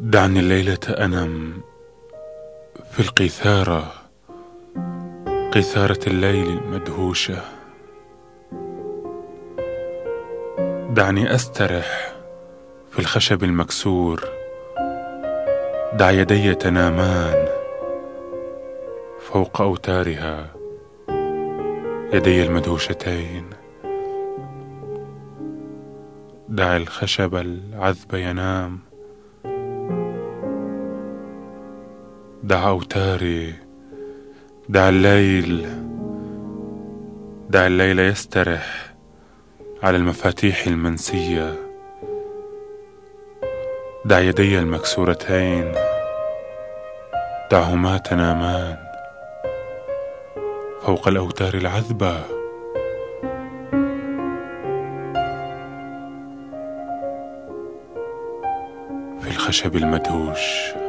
دعني الليلة أنم في القيثارة قيثارة الليل المدهوشة. دعني أسترح في الخشب المكسور دع يدي تنامان فوق أوتارها يدي المدهوشتين. دع الخشب العذب ينام دع أوتاري دع الليل دع الليل يسترح على المفاتيح المنسية. دع يدي المكسورتين دعهما تنامان. فوق الأوتار العذبة. في الخشب المدهوش.